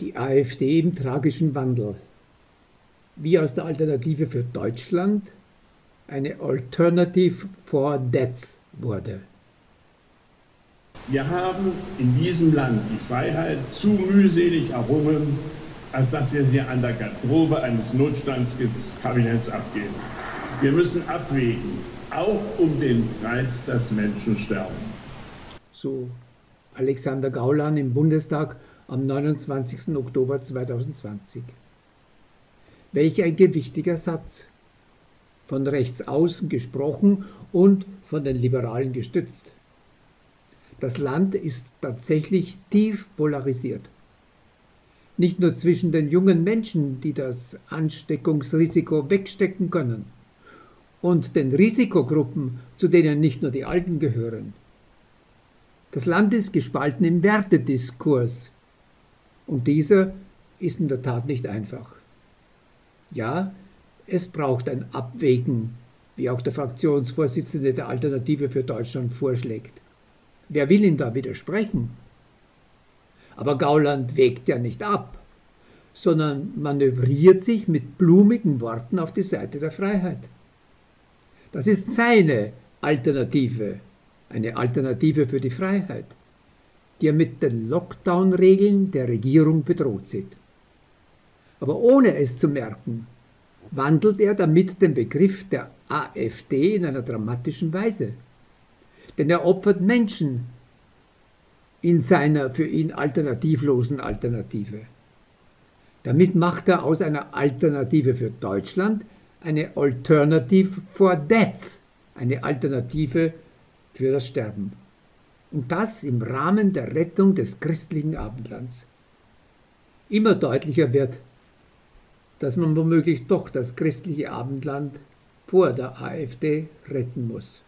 Die AfD im tragischen Wandel. Wie aus der Alternative für Deutschland eine Alternative for Death wurde. Wir haben in diesem Land die Freiheit zu mühselig errungen, als dass wir sie an der Garderobe eines Notstandskabinetts abgeben. Wir müssen abwägen, auch um den Preis, dass Menschen sterben. So Alexander Gauland im Bundestag am 29. Oktober 2020. Welch ein gewichtiger Satz. Von rechts außen gesprochen und von den Liberalen gestützt. Das Land ist tatsächlich tief polarisiert. Nicht nur zwischen den jungen Menschen, die das Ansteckungsrisiko wegstecken können, und den Risikogruppen, zu denen nicht nur die Alten gehören. Das Land ist gespalten im Wertediskurs, und dieser ist in der Tat nicht einfach. Ja, es braucht ein Abwägen, wie auch der Fraktionsvorsitzende der Alternative für Deutschland vorschlägt. Wer will ihm da widersprechen? Aber Gauland wägt ja nicht ab, sondern manövriert sich mit blumigen Worten auf die Seite der Freiheit. Das ist seine Alternative, eine Alternative für die Freiheit die mit den Lockdown-Regeln der Regierung bedroht sieht. Aber ohne es zu merken, wandelt er damit den Begriff der AfD in einer dramatischen Weise. Denn er opfert Menschen in seiner für ihn alternativlosen Alternative. Damit macht er aus einer Alternative für Deutschland eine Alternative for Death, eine Alternative für das Sterben. Und das im Rahmen der Rettung des christlichen Abendlands. Immer deutlicher wird, dass man womöglich doch das christliche Abendland vor der AfD retten muss.